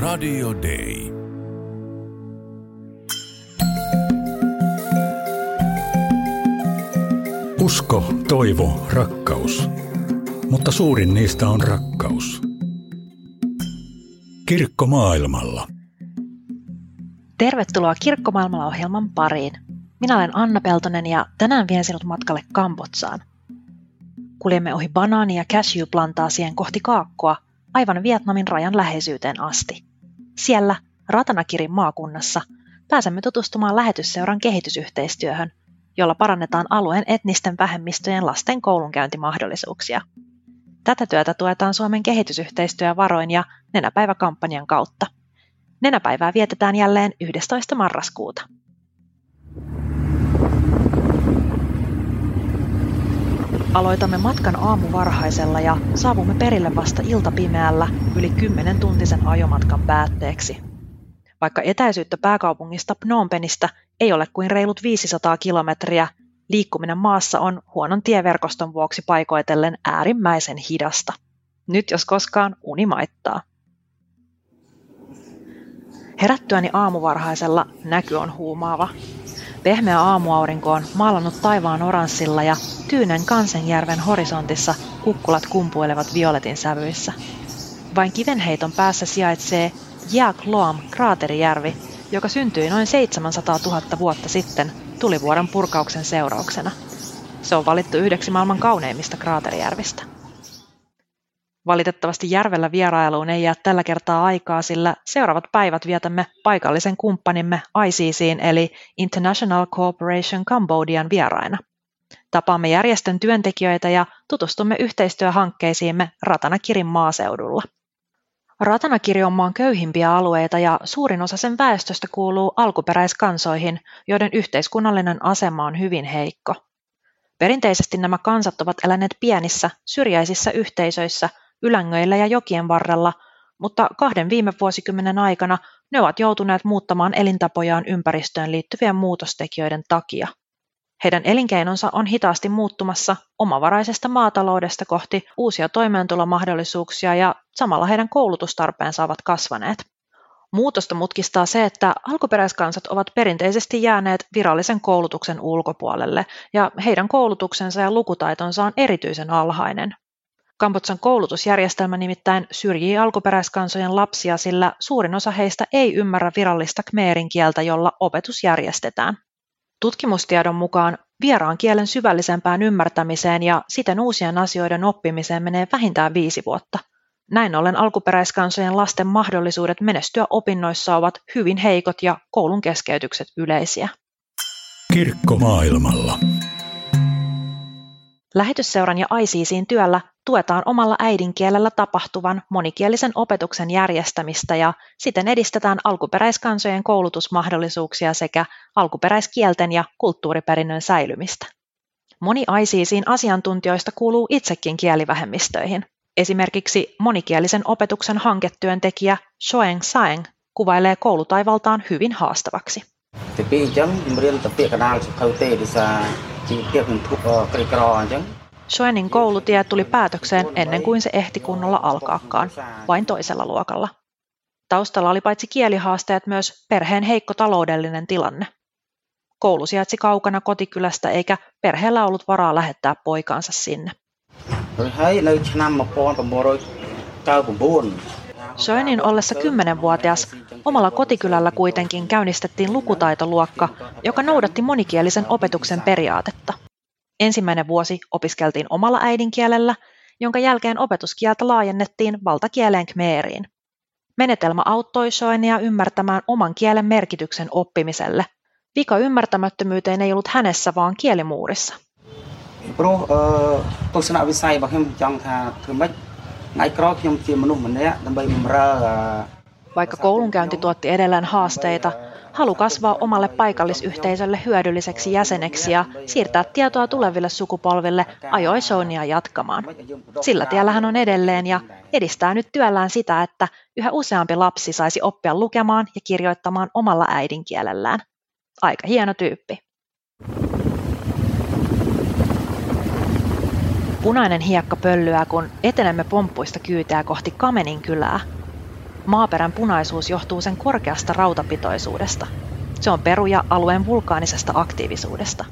Radio Day. Usko, toivo, rakkaus. Mutta suurin niistä on rakkaus. Kirkko maailmalla. Tervetuloa Kirkkomaailmalla ohjelman pariin. Minä olen Anna Peltonen ja tänään vien sinut matkalle Kambotsaan. Kuljemme ohi banaani- ja cashew-plantaasien kohti Kaakkoa aivan Vietnamin rajan läheisyyteen asti. Siellä, Ratanakirin maakunnassa, pääsemme tutustumaan lähetysseuran kehitysyhteistyöhön, jolla parannetaan alueen etnisten vähemmistöjen lasten koulunkäyntimahdollisuuksia. Tätä työtä tuetaan Suomen kehitysyhteistyövaroin ja Nenäpäiväkampanjan kautta. Nenäpäivää vietetään jälleen 11. marraskuuta. Aloitamme matkan aamuvarhaisella ja saavumme perille vasta iltapimeällä yli 10 tuntisen ajomatkan päätteeksi. Vaikka etäisyyttä pääkaupungista Phnom Penhistä ei ole kuin reilut 500 kilometriä, liikkuminen maassa on huonon tieverkoston vuoksi paikoitellen äärimmäisen hidasta. Nyt jos koskaan uni maittaa. Herättyäni aamuvarhaisella näky on huumaava. Pehmeä aamuaurinko on maalannut taivaan oranssilla ja Tyynen Kansenjärven horisontissa kukkulat kumpuilevat violetin sävyissä. Vain kivenheiton päässä sijaitsee Jaak Loam kraaterijärvi, joka syntyi noin 700 000 vuotta sitten tulivuoren purkauksen seurauksena. Se on valittu yhdeksi maailman kauneimmista kraaterijärvistä. Valitettavasti järvellä vierailuun ei jää tällä kertaa aikaa, sillä seuraavat päivät vietämme paikallisen kumppanimme ICCin eli International Cooperation Cambodian vieraina. Tapaamme järjestön työntekijöitä ja tutustumme yhteistyöhankkeisiimme Ratanakirin maaseudulla. Ratanakiri on maan köyhimpiä alueita ja suurin osa sen väestöstä kuuluu alkuperäiskansoihin, joiden yhteiskunnallinen asema on hyvin heikko. Perinteisesti nämä kansat ovat eläneet pienissä, syrjäisissä yhteisöissä ylängöillä ja jokien varrella, mutta kahden viime vuosikymmenen aikana ne ovat joutuneet muuttamaan elintapojaan ympäristöön liittyvien muutostekijöiden takia. Heidän elinkeinonsa on hitaasti muuttumassa omavaraisesta maataloudesta kohti uusia toimeentulomahdollisuuksia ja samalla heidän koulutustarpeensa ovat kasvaneet. Muutosta mutkistaa se, että alkuperäiskansat ovat perinteisesti jääneet virallisen koulutuksen ulkopuolelle ja heidän koulutuksensa ja lukutaitonsa on erityisen alhainen. Kambotsan koulutusjärjestelmä nimittäin syrjii alkuperäiskansojen lapsia, sillä suurin osa heistä ei ymmärrä virallista khmeerin kieltä, jolla opetus järjestetään. Tutkimustiedon mukaan vieraan kielen syvällisempään ymmärtämiseen ja siten uusien asioiden oppimiseen menee vähintään viisi vuotta. Näin ollen alkuperäiskansojen lasten mahdollisuudet menestyä opinnoissa ovat hyvin heikot ja koulun keskeytykset yleisiä. Kirkko maailmalla. Lähetysseuran ja ICCin työllä tuetaan omalla äidinkielellä tapahtuvan monikielisen opetuksen järjestämistä ja siten edistetään alkuperäiskansojen koulutusmahdollisuuksia sekä alkuperäiskielten ja kulttuuriperinnön säilymistä. Moni ICCin asiantuntijoista kuuluu itsekin kielivähemmistöihin. Esimerkiksi monikielisen opetuksen hanketyöntekijä Shoeng Saeng kuvailee koulutaivaltaan hyvin haastavaksi. ទីពីរអញ្ចឹងខ្ញុំរៀនតែពាក្យកដាលសភៅទេដោយសារជីវភាពខ្ញុំធុក្រីក្រអញ្ចឹង Schoenin koulutie tuli päätökseen ennen kuin se ehti kunnolla alkaakaan, vain toisella luokalla. Taustalla oli paitsi kielihaasteet myös perheen heikko taloudellinen tilanne. Koulu sijaitsi kaukana kotikylästä eikä perheellä ollut varaa lähettää poikaansa sinne. Schoenin ollessa kymmenenvuotias omalla kotikylällä kuitenkin käynnistettiin lukutaitoluokka, joka noudatti monikielisen opetuksen periaatetta – Ensimmäinen vuosi opiskeltiin omalla äidinkielellä, jonka jälkeen opetuskieltä laajennettiin valtakieleen khmeeriin. Menetelmä auttoi Shoenia ymmärtämään oman kielen merkityksen oppimiselle. Vika ymmärtämättömyyteen ei ollut hänessä, vaan kielimuurissa. Vaikka koulunkäynti tuotti edelleen haasteita, halu kasvaa omalle paikallisyhteisölle hyödylliseksi jäseneksi ja siirtää tietoa tuleville sukupolville ajoi Sonia jatkamaan. Sillä tiellä hän on edelleen ja edistää nyt työllään sitä, että yhä useampi lapsi saisi oppia lukemaan ja kirjoittamaan omalla äidinkielellään. Aika hieno tyyppi. Punainen hiekka pöllyää, kun etenemme pomppuista kyytää kohti Kamenin kylää. Maaperän punaisuus johtuu sen korkeasta rautapitoisuudesta. Se on peruja alueen vulkaanisesta aktiivisuudesta.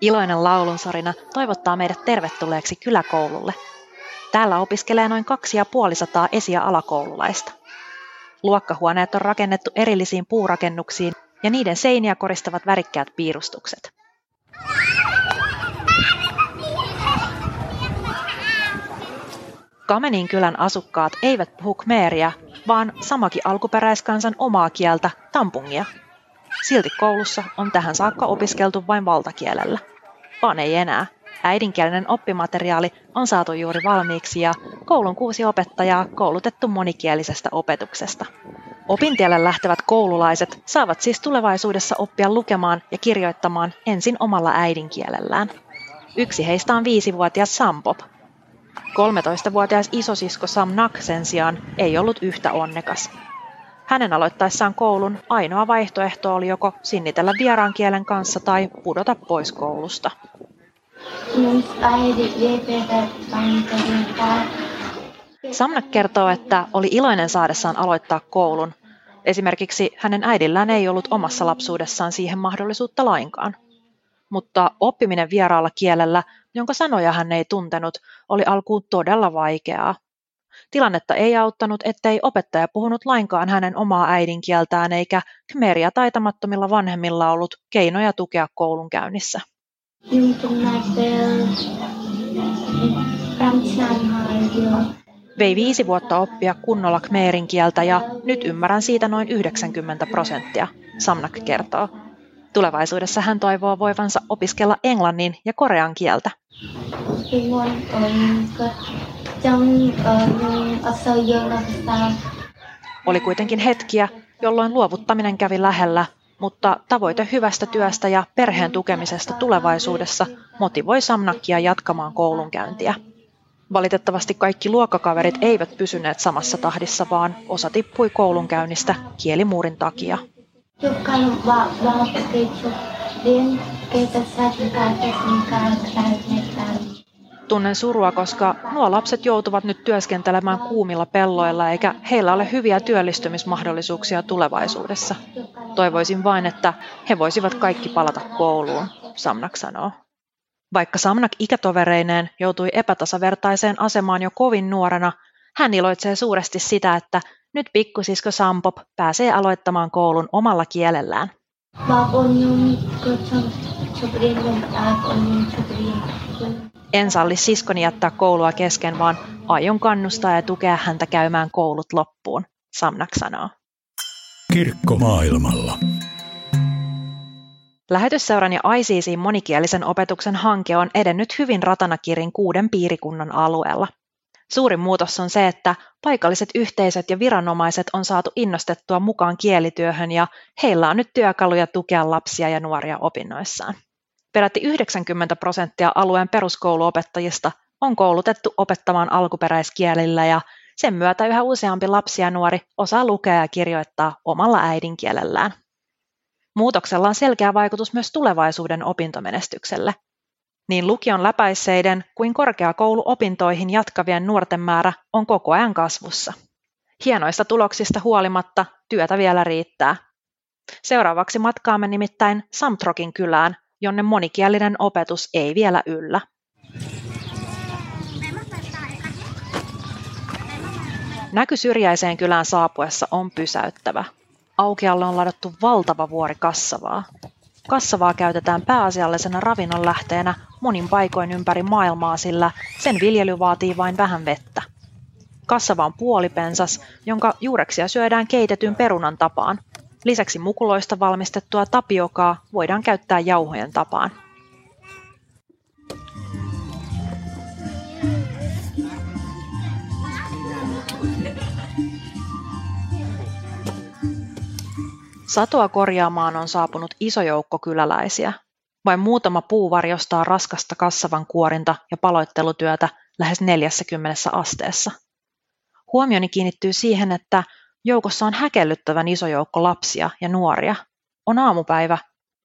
Iloinen laulunsarina toivottaa meidät tervetulleeksi kyläkoululle. Täällä opiskelee noin kaksi ja puolisataa esi- ja alakoululaista. Luokkahuoneet on rakennettu erillisiin puurakennuksiin ja niiden seiniä koristavat värikkäät piirustukset. Kamenin kylän asukkaat eivät puhu khmeeriä, vaan samakin alkuperäiskansan omaa kieltä, tampungia. Silti koulussa on tähän saakka opiskeltu vain valtakielellä. Vaan ei enää. Äidinkielinen oppimateriaali on saatu juuri valmiiksi ja koulun kuusi opettajaa koulutettu monikielisestä opetuksesta. Opintielle lähtevät koululaiset saavat siis tulevaisuudessa oppia lukemaan ja kirjoittamaan ensin omalla äidinkielellään. Yksi heistä on viisivuotias Sampop. 13-vuotias isosisko Sam Nak sen sijaan ei ollut yhtä onnekas. Hänen aloittaessaan koulun ainoa vaihtoehto oli joko sinnitellä vieraan kielen kanssa tai pudota pois koulusta. Samnak kertoo, että oli iloinen saadessaan aloittaa koulun. Esimerkiksi hänen äidillään ei ollut omassa lapsuudessaan siihen mahdollisuutta lainkaan. Mutta oppiminen vieraalla kielellä, jonka sanoja hän ei tuntenut, oli alkuun todella vaikeaa. Tilannetta ei auttanut, ettei opettaja puhunut lainkaan hänen omaa äidinkieltään eikä khmeria taitamattomilla vanhemmilla ollut keinoja tukea koulunkäynnissä. Vei viisi vuotta oppia kunnolla khmerin kieltä ja nyt ymmärrän siitä noin 90 prosenttia, Samnak kertoo. Tulevaisuudessa hän toivoo voivansa opiskella englannin ja korean kieltä. Oli kuitenkin hetkiä, jolloin luovuttaminen kävi lähellä, mutta tavoite hyvästä työstä ja perheen tukemisesta tulevaisuudessa motivoi Samnakia jatkamaan koulunkäyntiä. Valitettavasti kaikki luokkakaverit eivät pysyneet samassa tahdissa, vaan osa tippui koulunkäynnistä kielimuurin takia. Tunnen surua, koska nuo lapset joutuvat nyt työskentelemään kuumilla pelloilla eikä heillä ole hyviä työllistymismahdollisuuksia tulevaisuudessa. Toivoisin vain, että he voisivat kaikki palata kouluun, Samnak sanoo. Vaikka Samnak ikätovereineen joutui epätasavertaiseen asemaan jo kovin nuorena, hän iloitsee suuresti sitä, että nyt pikkusisko Sampop pääsee aloittamaan koulun omalla kielellään. En salli siskoni jättää koulua kesken, vaan aion kannustaa ja tukea häntä käymään koulut loppuun, Samnak sanoo. Kirkko maailmalla. Lähetysseuran ja ICC monikielisen opetuksen hanke on edennyt hyvin Ratanakirin kuuden piirikunnan alueella. Suurin muutos on se, että paikalliset yhteisöt ja viranomaiset on saatu innostettua mukaan kielityöhön ja heillä on nyt työkaluja tukea lapsia ja nuoria opinnoissaan. Peräti 90 prosenttia alueen peruskouluopettajista on koulutettu opettamaan alkuperäiskielillä ja sen myötä yhä useampi lapsi ja nuori osaa lukea ja kirjoittaa omalla äidinkielellään. Muutoksella on selkeä vaikutus myös tulevaisuuden opintomenestykselle. Niin lukion läpäisseiden kuin korkeakouluopintoihin jatkavien nuorten määrä on koko ajan kasvussa. Hienoista tuloksista huolimatta työtä vielä riittää. Seuraavaksi matkaamme nimittäin Samtrokin kylään, jonne monikielinen opetus ei vielä yllä. Näky syrjäiseen kylään saapuessa on pysäyttävä. Aukealle on ladattu valtava vuori kassavaa. Kassavaa käytetään pääasiallisena ravinnon lähteenä monin paikoin ympäri maailmaa, sillä sen viljely vaatii vain vähän vettä. Kassava on puolipensas, jonka juureksia syödään keitetyn perunan tapaan. Lisäksi mukuloista valmistettua tapiokaa voidaan käyttää jauhojen tapaan. Satoa korjaamaan on saapunut iso joukko kyläläisiä. Vain muutama puu varjostaa raskasta kassavan kuorinta ja paloittelutyötä lähes 40 asteessa. Huomioni kiinnittyy siihen, että joukossa on häkellyttävän iso joukko lapsia ja nuoria. On aamupäivä.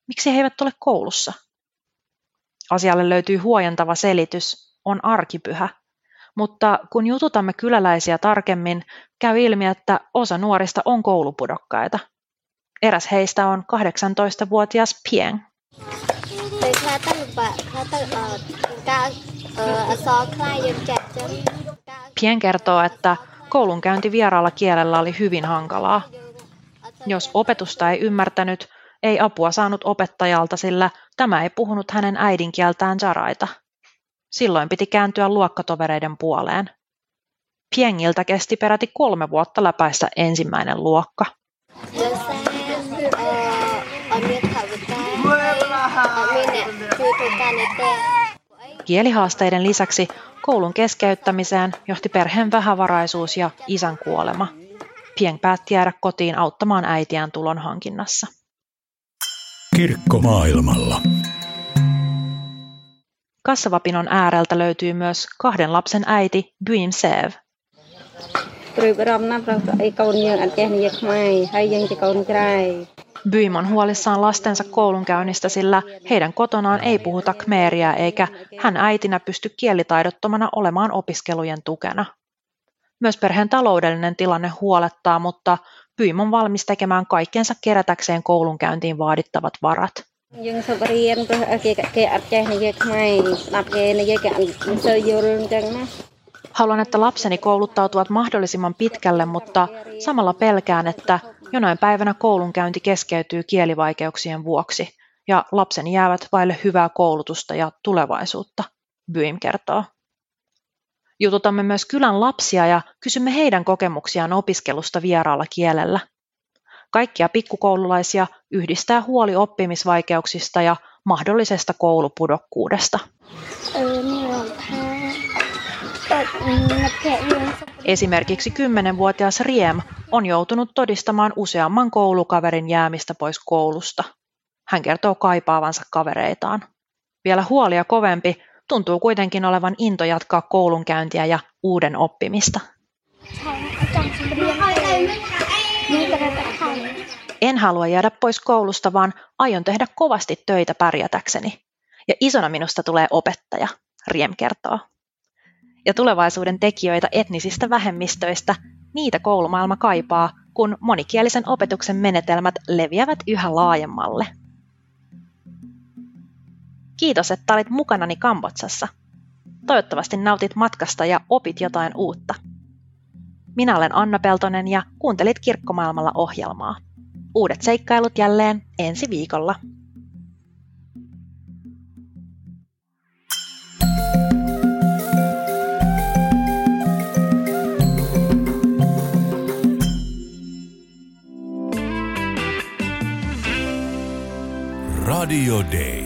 Miksi he eivät ole koulussa? Asialle löytyy huojentava selitys. On arkipyhä. Mutta kun jututamme kyläläisiä tarkemmin, käy ilmi, että osa nuorista on koulupudokkaita. Eräs heistä on 18-vuotias Pieng. Pien kertoo, että koulunkäynti vieraalla kielellä oli hyvin hankalaa. Jos opetusta ei ymmärtänyt, ei apua saanut opettajalta, sillä tämä ei puhunut hänen äidinkieltään jaraita. Silloin piti kääntyä luokkatovereiden puoleen. Piengiltä kesti peräti kolme vuotta läpäistä ensimmäinen luokka. Kielihaasteiden lisäksi koulun keskeyttämiseen johti perheen vähävaraisuus ja isän kuolema. Pieng päätti jäädä kotiin auttamaan äitiään tulon hankinnassa. Kirkko maailmalla. Kassavapinon ääreltä löytyy myös kahden lapsen äiti Buim Sev. Byim on huolissaan lastensa koulunkäynnistä, sillä heidän kotonaan ei puhuta kmeeriä eikä hän äitinä pysty kielitaidottomana olemaan opiskelujen tukena. Myös perheen taloudellinen tilanne huolettaa, mutta Byim on valmis tekemään kaikkensa kerätäkseen koulunkäyntiin vaadittavat varat. Haluan, että lapseni kouluttautuvat mahdollisimman pitkälle, mutta samalla pelkään, että jonain päivänä koulunkäynti keskeytyy kielivaikeuksien vuoksi ja lapseni jäävät vaille hyvää koulutusta ja tulevaisuutta, Byim kertoo. Jututamme myös kylän lapsia ja kysymme heidän kokemuksiaan opiskelusta vieraalla kielellä. Kaikkia pikkukoululaisia yhdistää huoli oppimisvaikeuksista ja mahdollisesta koulupudokkuudesta. Esimerkiksi 10-vuotias Riem on joutunut todistamaan useamman koulukaverin jäämistä pois koulusta. Hän kertoo kaipaavansa kavereitaan. Vielä huolia kovempi tuntuu kuitenkin olevan into jatkaa koulunkäyntiä ja uuden oppimista. En halua jäädä pois koulusta, vaan aion tehdä kovasti töitä pärjätäkseni. Ja isona minusta tulee opettaja, Riem kertoo. Ja tulevaisuuden tekijöitä etnisistä vähemmistöistä, niitä koulumaailma kaipaa, kun monikielisen opetuksen menetelmät leviävät yhä laajemmalle. Kiitos, että olit mukanani Kambotsassa. Toivottavasti nautit matkasta ja opit jotain uutta. Minä olen Anna Peltonen ja kuuntelit Kirkkomaailmalla ohjelmaa. Uudet seikkailut jälleen ensi viikolla. Radio Day.